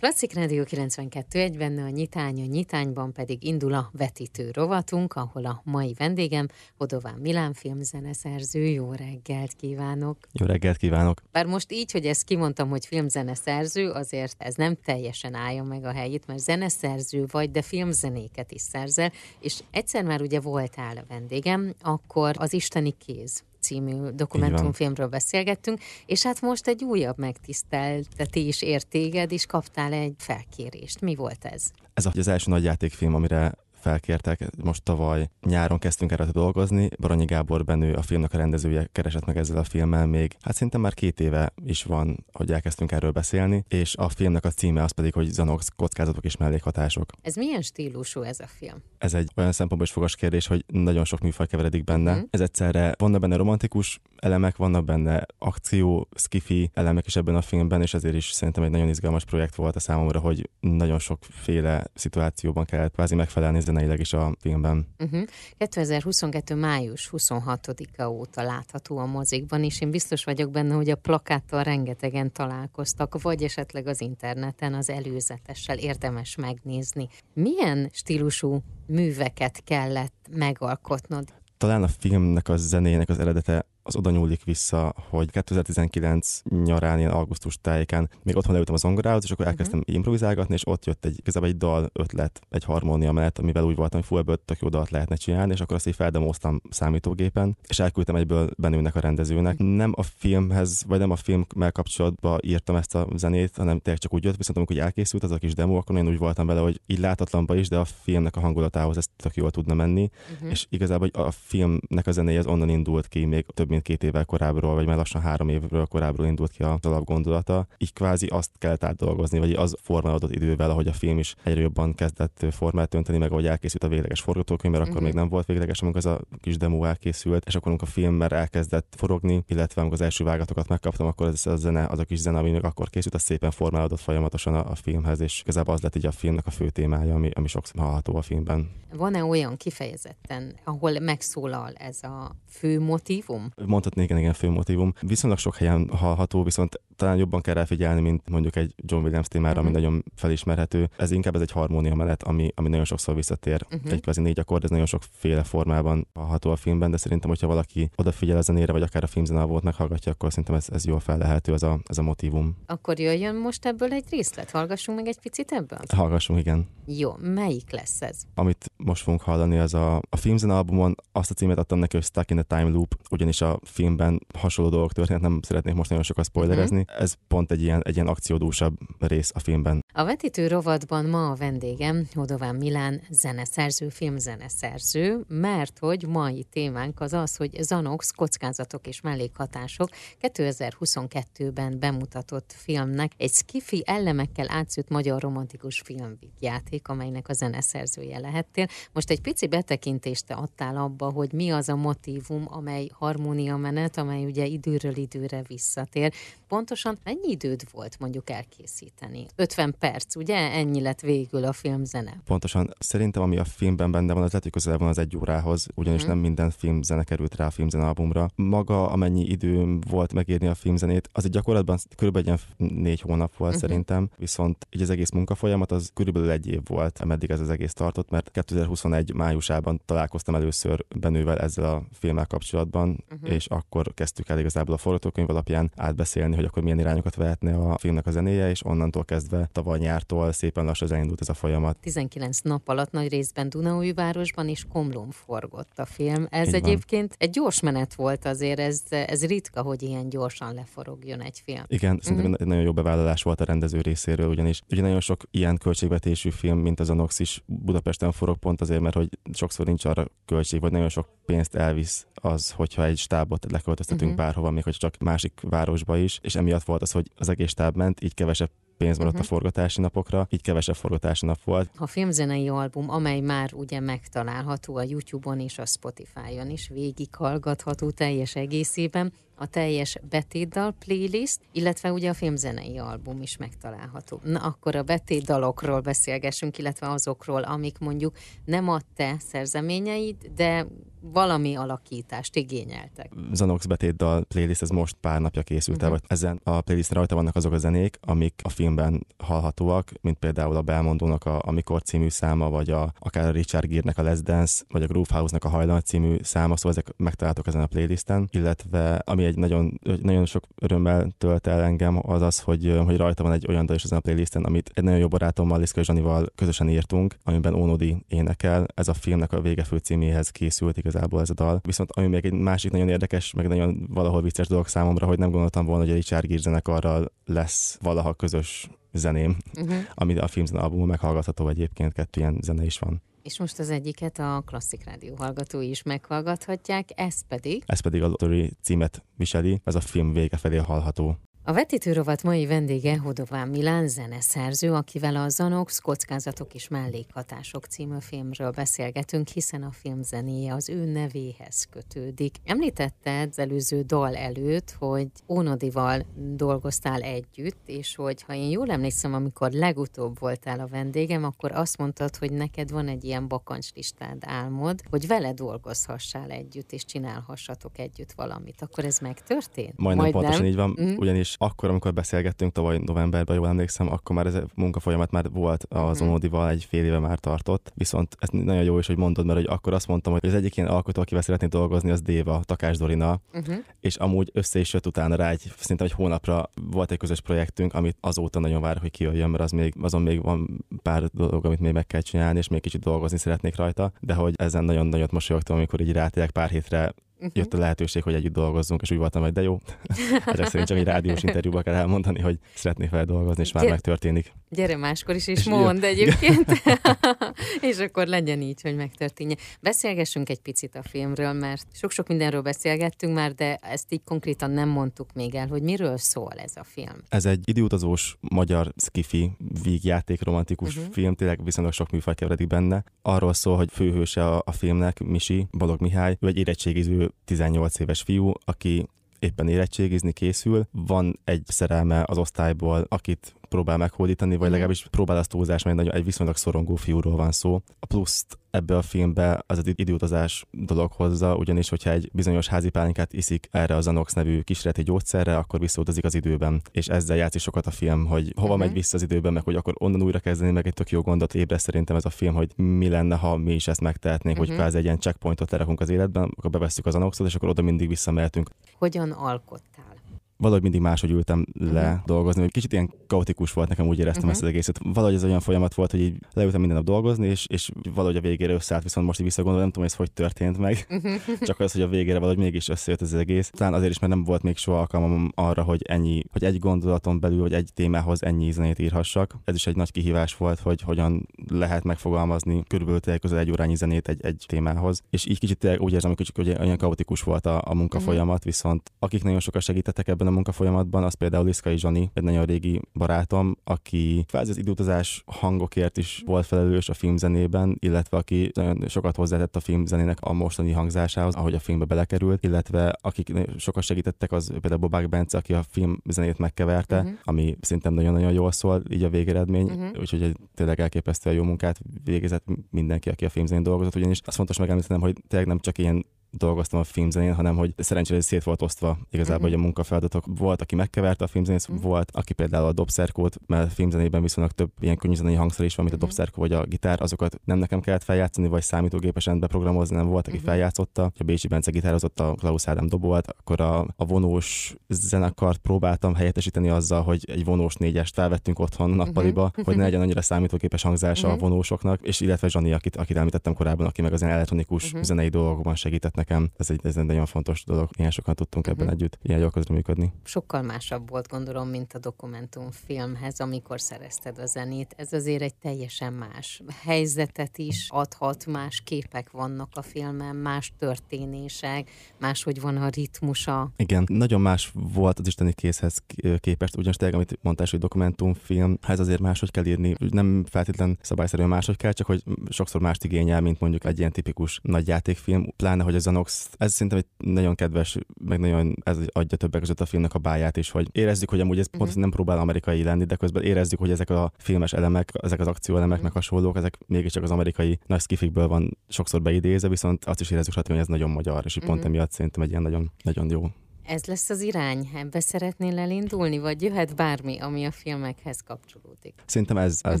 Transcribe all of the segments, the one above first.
Klasszik Rádió 92 egy benne a nyitány, a nyitányban pedig indul a vetítő rovatunk, ahol a mai vendégem Hodován Milán filmzeneszerző. Jó reggelt kívánok! Jó reggelt kívánok! Bár most így, hogy ezt kimondtam, hogy filmzeneszerző, azért ez nem teljesen állja meg a helyét, mert zeneszerző vagy, de filmzenéket is szerzel, és egyszer már ugye voltál a vendégem, akkor az Isteni Kéz című dokumentumfilmről beszélgettünk, és hát most egy újabb megtiszteltetés értéged, és kaptál egy felkérést. Mi volt ez? Ez az első nagy játékfilm, amire felkértek. Most tavaly nyáron kezdtünk erre dolgozni. Baranyi Gábor Benő, a filmnek a rendezője keresett meg ezzel a filmmel még, hát szinte már két éve is van, hogy elkezdtünk erről beszélni, és a filmnek a címe az pedig, hogy Zanox, kockázatok és mellékhatások. Ez milyen stílusú ez a film? Ez egy olyan szempontból is fogas kérdés, hogy nagyon sok műfaj keveredik benne. Uh-huh. Ez egyszerre vannak benne romantikus elemek, vannak benne akció, skifi elemek is ebben a filmben, és ezért is szerintem egy nagyon izgalmas projekt volt a számomra, hogy nagyon sokféle szituációban kellett kvázi megfelelni zeneileg is a filmben. Uh-huh. 2022. május 26-a óta látható a mozikban, és én biztos vagyok benne, hogy a plakáttal rengetegen találkoztak, vagy esetleg az interneten az előzetessel érdemes megnézni. Milyen stílusú műveket kellett megalkotnod? Talán a filmnek a zenének az eredete az oda nyúlik vissza, hogy 2019 nyarán, ilyen augusztus tájékán még otthon leültem az zongorához, és akkor mhm. elkezdtem uh-huh. improvizálgatni, és ott jött egy, igazából egy dal ötlet, egy harmónia mellett, amivel úgy voltam, hogy fú, ebből tök jó dalt lehetne csinálni, és akkor azt így feldemoztam számítógépen, és elküldtem egyből bennülnek a rendezőnek. Uh-huh. Nem a filmhez, vagy nem a filmmel kapcsolatban írtam ezt a zenét, hanem tényleg csak úgy jött, viszont amikor elkészült az a kis demo, akkor én úgy voltam vele, hogy így látatlanba is, de a filmnek a hangulatához ez tök jól tudna menni, uh-huh. és igazából a filmnek a zenéje az onnan indult ki még több mint két évvel korábbról, vagy már lassan három évről korábbról indult ki a alapgondolata. Így kvázi azt kellett átdolgozni, vagy az formálódott idővel, ahogy a film is egyre jobban kezdett formát önteni, meg ahogy elkészült a végleges forgatókönyv, mert akkor uh-huh. még nem volt végleges, amikor ez a kis demo elkészült, és akkor a film már elkezdett forogni, illetve amikor az első vágatokat megkaptam, akkor ez a zene, az a kis zene, ami még akkor készült, az szépen formálódott folyamatosan a, a filmhez, és igazából az lett így a filmnek a fő témája, ami, ami sokszor hallható a filmben. Van-e olyan kifejezetten, ahol megszólal ez a fő motivum? Mondhatni, igen, igen, fő motivum. Viszonylag sok helyen hallható, viszont talán jobban kell ráfigyelni, mint mondjuk egy John Williams témára, uh-huh. ami mhm. nagyon felismerhető. Ez inkább ez egy harmónia mellett, ami, ami nagyon sokszor visszatér. Uh-huh. Egy kvázi négy akkord, ez nagyon sokféle formában hallható a filmben, de szerintem, hogyha valaki odafigyel a zenére, vagy akár a filmzenál volt meghallgatja, akkor szerintem ez, ez jól fellehető, ez a, ez a motivum. Akkor jöjjön most ebből egy részlet, hallgassunk meg egy picit ebből? Hallgassunk, igen. Jó, melyik lesz ez? Amit most fogunk hallani, az a, a filmzene albumon azt a címet adtam neki, hogy Stuck in a Time Loop, ugyanis a filmben hasonló dolgok történnek, nem szeretnék most nagyon sokat spoilerezni. Uh-huh. Ez pont egy ilyen, egy ilyen akciódúsabb rész a filmben. A vetítő rovatban ma a vendégem Hodován Milán zeneszerző, filmzeneszerző, mert hogy mai témánk az az, hogy Zanox kockázatok és mellékhatások 2022-ben bemutatott filmnek egy skifi elemekkel átszűtt magyar romantikus filmjáték, amelynek a zeneszerzője lehettél. Most egy pici betekintést adtál abba, hogy mi az a motivum, amely harmónia menet, amely ugye időről időre visszatér. Pontosan mennyi időd volt mondjuk elkészíteni? 50 perc, ugye? Ennyi lett végül a filmzene. Pontosan. Szerintem, ami a filmben benne van, az lehet, hogy közel van az egy órához, ugyanis hmm. nem minden filmzene került rá a filmzene albumra. Maga, amennyi idő volt megírni a filmzenét, az egy gyakorlatban körülbelül egy négy hónap volt uh-huh. szerintem, viszont így az egész munkafolyamat az körülbelül egy év volt, ameddig ez az egész tartott, mert 2021 májusában találkoztam először Benővel ezzel a filmmel kapcsolatban, uh-huh. És akkor kezdtük el igazából a forgatókönyv alapján átbeszélni, hogy akkor milyen irányokat vehetne a filmnek a zenéje, és onnantól kezdve tavaly nyártól szépen lassan elindult ez a folyamat. 19 nap alatt nagy részben Dunaújvárosban és Komlón forgott a film. Ez Így egyébként van. egy gyors menet volt azért, ez, ez ritka, hogy ilyen gyorsan leforogjon egy film. Igen, uh-huh. szerintem egy nagyon jó bevállalás volt a rendező részéről, ugyanis ugye nagyon sok ilyen költségvetésű film, mint az a Nox is Budapesten forog pont azért, mert hogy sokszor nincs arra költség, vagy nagyon sok pénzt elvisz az, hogyha egy stábot leköltöztetünk uh-huh. bárhova, még hogy csak másik városba is, és emiatt volt az, hogy az egész stáb ment, így kevesebb pénz maradt uh-huh. a forgatási napokra, így kevesebb forgatási nap volt. A filmzenei album, amely már ugye megtalálható a YouTube-on és a Spotify-on is, végighallgatható teljes egészében, a teljes betétdal playlist, illetve ugye a filmzenei album is megtalálható. Na akkor a betétdalokról beszélgessünk, illetve azokról, amik mondjuk nem a te szerzeményeid, de valami alakítást igényeltek. Zanox betétdal playlist, ez most pár napja készült el, uh-huh. ezen a playlisten rajta vannak azok a zenék, amik a filmben hallhatóak, mint például a Belmondónak a Amikor című száma, vagy a, akár a Richard Gere-nek a Let's Dance, vagy a Groove House-nak a Hajlan című száma, szóval ezek megtalálhatók ezen a playlisten, illetve ami egy nagyon, nagyon sok örömmel tölt el engem, az az, hogy, hogy rajta van egy olyan dal is ezen a playlisten, amit egy nagyon jó barátommal, Liszka Zsanival közösen írtunk, amiben Ónodi énekel. Ez a filmnek a vége címéhez készült igazából ez a dal. Viszont ami még egy másik nagyon érdekes, meg nagyon valahol vicces dolog számomra, hogy nem gondoltam volna, hogy a Richard Gere zenekarral lesz valaha közös zeném, uh-huh. ami a filmzene albumon meghallgatható egyébként, kettő ilyen zene is van. És most az egyiket a klasszik rádió hallgatói is meghallgathatják, ez pedig? Ez pedig a Lottery címet viseli, ez a film vége felé hallható. A vetítőrovat mai vendége Hodován Milán zeneszerző, akivel a Zanox kockázatok és mellékhatások című filmről beszélgetünk, hiszen a film zenéje az ő nevéhez kötődik. Említetted az előző dal előtt, hogy Ónodival dolgoztál együtt, és hogy ha én jól emlékszem, amikor legutóbb voltál a vendégem, akkor azt mondtad, hogy neked van egy ilyen bakancslistád álmod, hogy vele dolgozhassál együtt, és csinálhassatok együtt valamit. Akkor ez megtörtént? Majdnem, Majdnem. pontosan így van, mm. ugyanis és akkor, amikor beszélgettünk tavaly novemberben, jól emlékszem, akkor már ez a munkafolyamat már volt az Onodival, egy fél éve már tartott, viszont ez nagyon jó is, hogy mondod, mert hogy akkor azt mondtam, hogy az egyik ilyen alkotó, akivel szeretnék dolgozni, az Déva, Takás Dorina, uh-huh. és amúgy össze is jött utána rá egy, szinte egy hónapra volt egy közös projektünk, amit azóta nagyon vár, hogy kijöjjön, mert az még, azon még van pár dolog, amit még meg kell csinálni, és még kicsit dolgozni szeretnék rajta, de hogy ezen nagyon nagyot mosolyogtam, amikor így rátérek pár hétre uh-huh. jött a lehetőség, hogy együtt dolgozzunk, és úgy voltam, hogy de jó. Ezek szerint csak egy rádiós interjúban kell elmondani, hogy szeretnék fel dolgozni, és már megtörténik. Gyere máskor is, és, és mondd egyébként. és akkor legyen így, hogy megtörténje. Beszélgessünk egy picit a filmről, mert sok-sok mindenről beszélgettünk már, de ezt így konkrétan nem mondtuk még el, hogy miről szól ez a film. Ez egy időutazós magyar skifi vígjáték romantikus uh-huh. film, tényleg viszonylag sok műfaj keveredik benne. Arról szól, hogy főhőse a, a filmnek, Misi, Balog Mihály, ő egy érettségiző 18 éves fiú, aki éppen érettségizni készül, van egy szerelme az osztályból, akit próbál meghódítani, vagy mhm. legalábbis próbál azt túlzás, mert egy viszonylag szorongó fiúról van szó. A pluszt ebbe a filmbe az az időutazás dolog hozza, ugyanis hogyha egy bizonyos házi pálinkát iszik erre az Anox nevű kísérleti gyógyszerre, akkor visszautazik az időben. És ezzel játszik sokat a film, hogy hova uh-huh. megy vissza az időben, meg hogy akkor onnan újra kezdeni, meg egy tök jó gondot ébreszt szerintem ez a film, hogy mi lenne, ha mi is ezt megtehetnénk, uh-huh. hogy kvázi egy ilyen checkpointot lerakunk az életben, akkor bevesszük az Anoxot, és akkor oda mindig visszamehetünk. Hogyan alkottál? Valahogy mindig máshogy ültem le uh-huh. dolgozni, hogy kicsit ilyen kaotikus volt nekem, úgy éreztem uh-huh. ezt az egészet. Valahogy ez olyan folyamat volt, hogy így leültem minden nap dolgozni, és, és valahogy a végére összeállt, viszont most így visszagondolom, nem tudom, hogy ez hogy történt meg. Uh-huh. Csak az, hogy a végére valahogy mégis összejött ez az egész. Talán azért is, mert nem volt még soha alkalmam arra, hogy ennyi, hogy egy gondolaton belül, vagy egy témához ennyi zenét írhassak. Ez is egy nagy kihívás volt, hogy hogyan lehet megfogalmazni körülbelül közel egy órányi zenét egy, egy témához. És így kicsit úgy érzem, hogy, hogy olyan kaotikus volt a, a munkafolyamat, uh-huh. viszont akik nagyon sokat segítettek ebben a munkafolyamatban, az például Liszkai Zsani, egy nagyon régi barátom, aki kvázi az időutazás hangokért is volt felelős a filmzenében, illetve aki nagyon sokat hozzátett a filmzenének a mostani hangzásához, ahogy a filmbe belekerült, illetve akik sokat segítettek, az például Bobák Bence, aki a filmzenét megkeverte, uh-huh. ami szerintem nagyon-nagyon jól szól, így a végeredmény, uh-huh. úgyhogy tényleg elképesztően jó munkát végezett mindenki, aki a filmzenén dolgozott, ugyanis azt fontos megemlítenem, hogy tényleg nem csak ilyen dolgoztam a filmzenén, hanem hogy szerencsére szét volt osztva igazából, uh-huh. hogy a munkafeladatok volt, aki megkeverte a filmzenét, uh-huh. volt, aki például a dobszerkót, mert a filmzenében viszonylag több ilyen könnyűzenei hangszer is van, mint a dobszerkó vagy a gitár, azokat nem nekem kellett feljátszani, vagy számítógépesen beprogramozni, nem volt, aki uh-huh. feljátszotta. Ha Bécsi Bence gitározott, a Klaus Ádám dobolt, akkor a, a vonós zenekart próbáltam helyettesíteni azzal, hogy egy vonós négyest felvettünk otthon nappaliba, uh-huh. hogy ne legyen annyira számítógépes hangzása uh-huh. a vonósoknak, és illetve Zsani, akit, akit említettem korábban, aki meg az elektronikus uh-huh. zenei dolgokban segített nekem. Ez egy, ez egy nagyon fontos dolog. Ilyen sokan tudtunk uh-huh. ebben együtt ilyen jól működni. Sokkal másabb volt, gondolom, mint a dokumentumfilmhez, amikor szerezted a zenét. Ez azért egy teljesen más helyzetet is adhat, más képek vannak a filmen, más történések, máshogy van a ritmusa. Igen, nagyon más volt az Isteni készhez képest, ugyanis tényleg, amit mondtál, hogy dokumentumfilm, ez azért máshogy kell írni, nem feltétlen szabályszerűen máshogy kell, csak hogy sokszor mást igényel, mint mondjuk egy ilyen tipikus nagy játékfilm, pláne, hogy az Zanox, ez szerintem egy nagyon kedves, meg nagyon ez adja többek között a filmnek a báját is, hogy érezzük, hogy amúgy ez uh-huh. pont nem próbál amerikai lenni, de közben érezzük, hogy ezek a filmes elemek, ezek az akcióelemek, uh-huh. meg hasonlók, ezek mégiscsak az amerikai nagy skifikből van sokszor beidézve, viszont azt is érezzük, hogy ez nagyon magyar, és uh-huh. pont emiatt szerintem egy ilyen nagyon, nagyon jó ez lesz az irány? Ebbe szeretnél elindulni, vagy jöhet bármi, ami a filmekhez kapcsolódik? Szerintem ez, ez,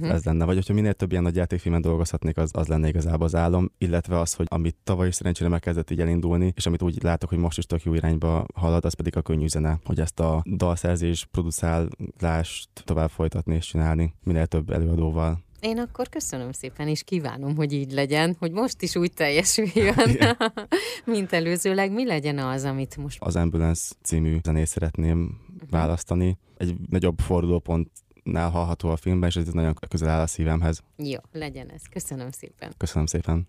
uh-huh. ez lenne, vagy hogyha minél több ilyen nagy játékfilmen dolgozhatnék, az, az lenne igazából az álom, illetve az, hogy amit tavaly is szerencsére megkezdett így elindulni, és amit úgy látok, hogy most is tök jó irányba halad, az pedig a könnyű zene, hogy ezt a dalszerzés, produszálást tovább folytatni és csinálni minél több előadóval. Én akkor köszönöm szépen, és kívánom, hogy így legyen, hogy most is úgy teljesüljön, mint előzőleg. Mi legyen az, amit most... Az Ambulance című zenét szeretném uh-huh. választani. Egy nagyobb fordulópontnál hallható a filmben, és ez nagyon közel áll a szívemhez. Jó, legyen ez. Köszönöm szépen. Köszönöm szépen.